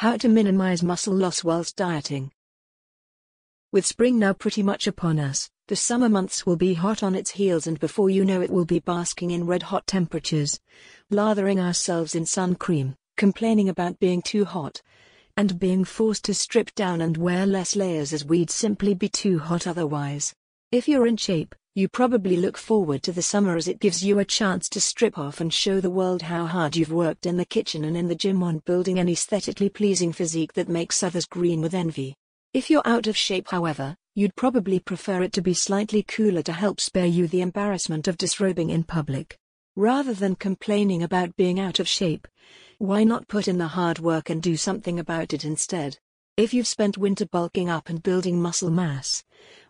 How to minimize muscle loss whilst dieting. With spring now pretty much upon us, the summer months will be hot on its heels and before you know it we'll be basking in red hot temperatures, lathering ourselves in sun cream, complaining about being too hot, and being forced to strip down and wear less layers as we'd simply be too hot otherwise. If you're in shape, you probably look forward to the summer as it gives you a chance to strip off and show the world how hard you've worked in the kitchen and in the gym on building an aesthetically pleasing physique that makes others green with envy. If you're out of shape, however, you'd probably prefer it to be slightly cooler to help spare you the embarrassment of disrobing in public. Rather than complaining about being out of shape, why not put in the hard work and do something about it instead? If you've spent winter bulking up and building muscle mass,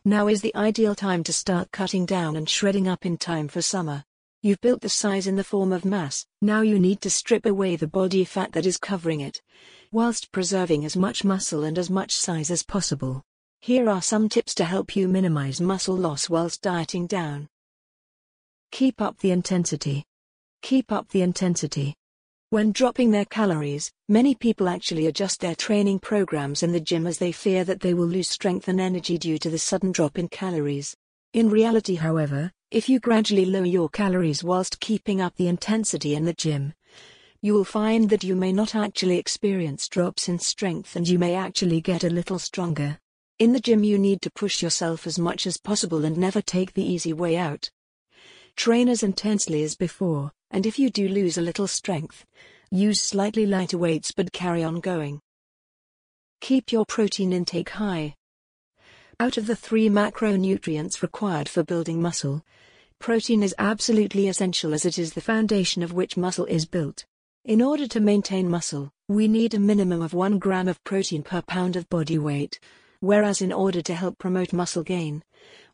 now is the ideal time to start cutting down and shredding up in time for summer. You've built the size in the form of mass, now you need to strip away the body fat that is covering it, whilst preserving as much muscle and as much size as possible. Here are some tips to help you minimize muscle loss whilst dieting down. Keep up the intensity. Keep up the intensity. When dropping their calories, many people actually adjust their training programs in the gym as they fear that they will lose strength and energy due to the sudden drop in calories. In reality, however, if you gradually lower your calories whilst keeping up the intensity in the gym, you will find that you may not actually experience drops in strength and you may actually get a little stronger. In the gym, you need to push yourself as much as possible and never take the easy way out. Train as intensely as before, and if you do lose a little strength, use slightly lighter weights but carry on going. Keep your protein intake high. Out of the three macronutrients required for building muscle, protein is absolutely essential as it is the foundation of which muscle is built. In order to maintain muscle, we need a minimum of 1 gram of protein per pound of body weight, whereas in order to help promote muscle gain,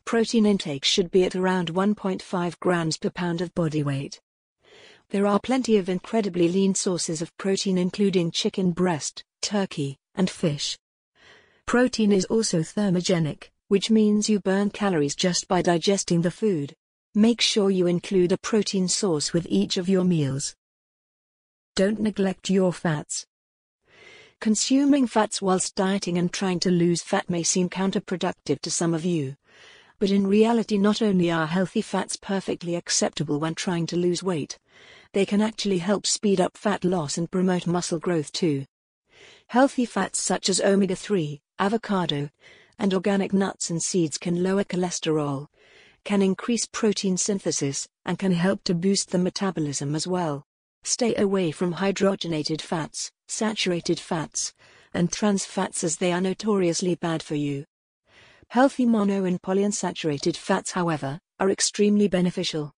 protein intake should be at around 1.5 grams per pound of body weight. There are plenty of incredibly lean sources of protein including chicken breast, turkey, and fish. Protein is also thermogenic, which means you burn calories just by digesting the food. Make sure you include a protein source with each of your meals. Don't neglect your fats. Consuming fats whilst dieting and trying to lose fat may seem counterproductive to some of you. But in reality, not only are healthy fats perfectly acceptable when trying to lose weight, they can actually help speed up fat loss and promote muscle growth too. Healthy fats such as omega 3, avocado, and organic nuts and seeds can lower cholesterol, can increase protein synthesis, and can help to boost the metabolism as well. Stay away from hydrogenated fats, saturated fats, and trans fats as they are notoriously bad for you. Healthy mono and polyunsaturated fats, however, are extremely beneficial.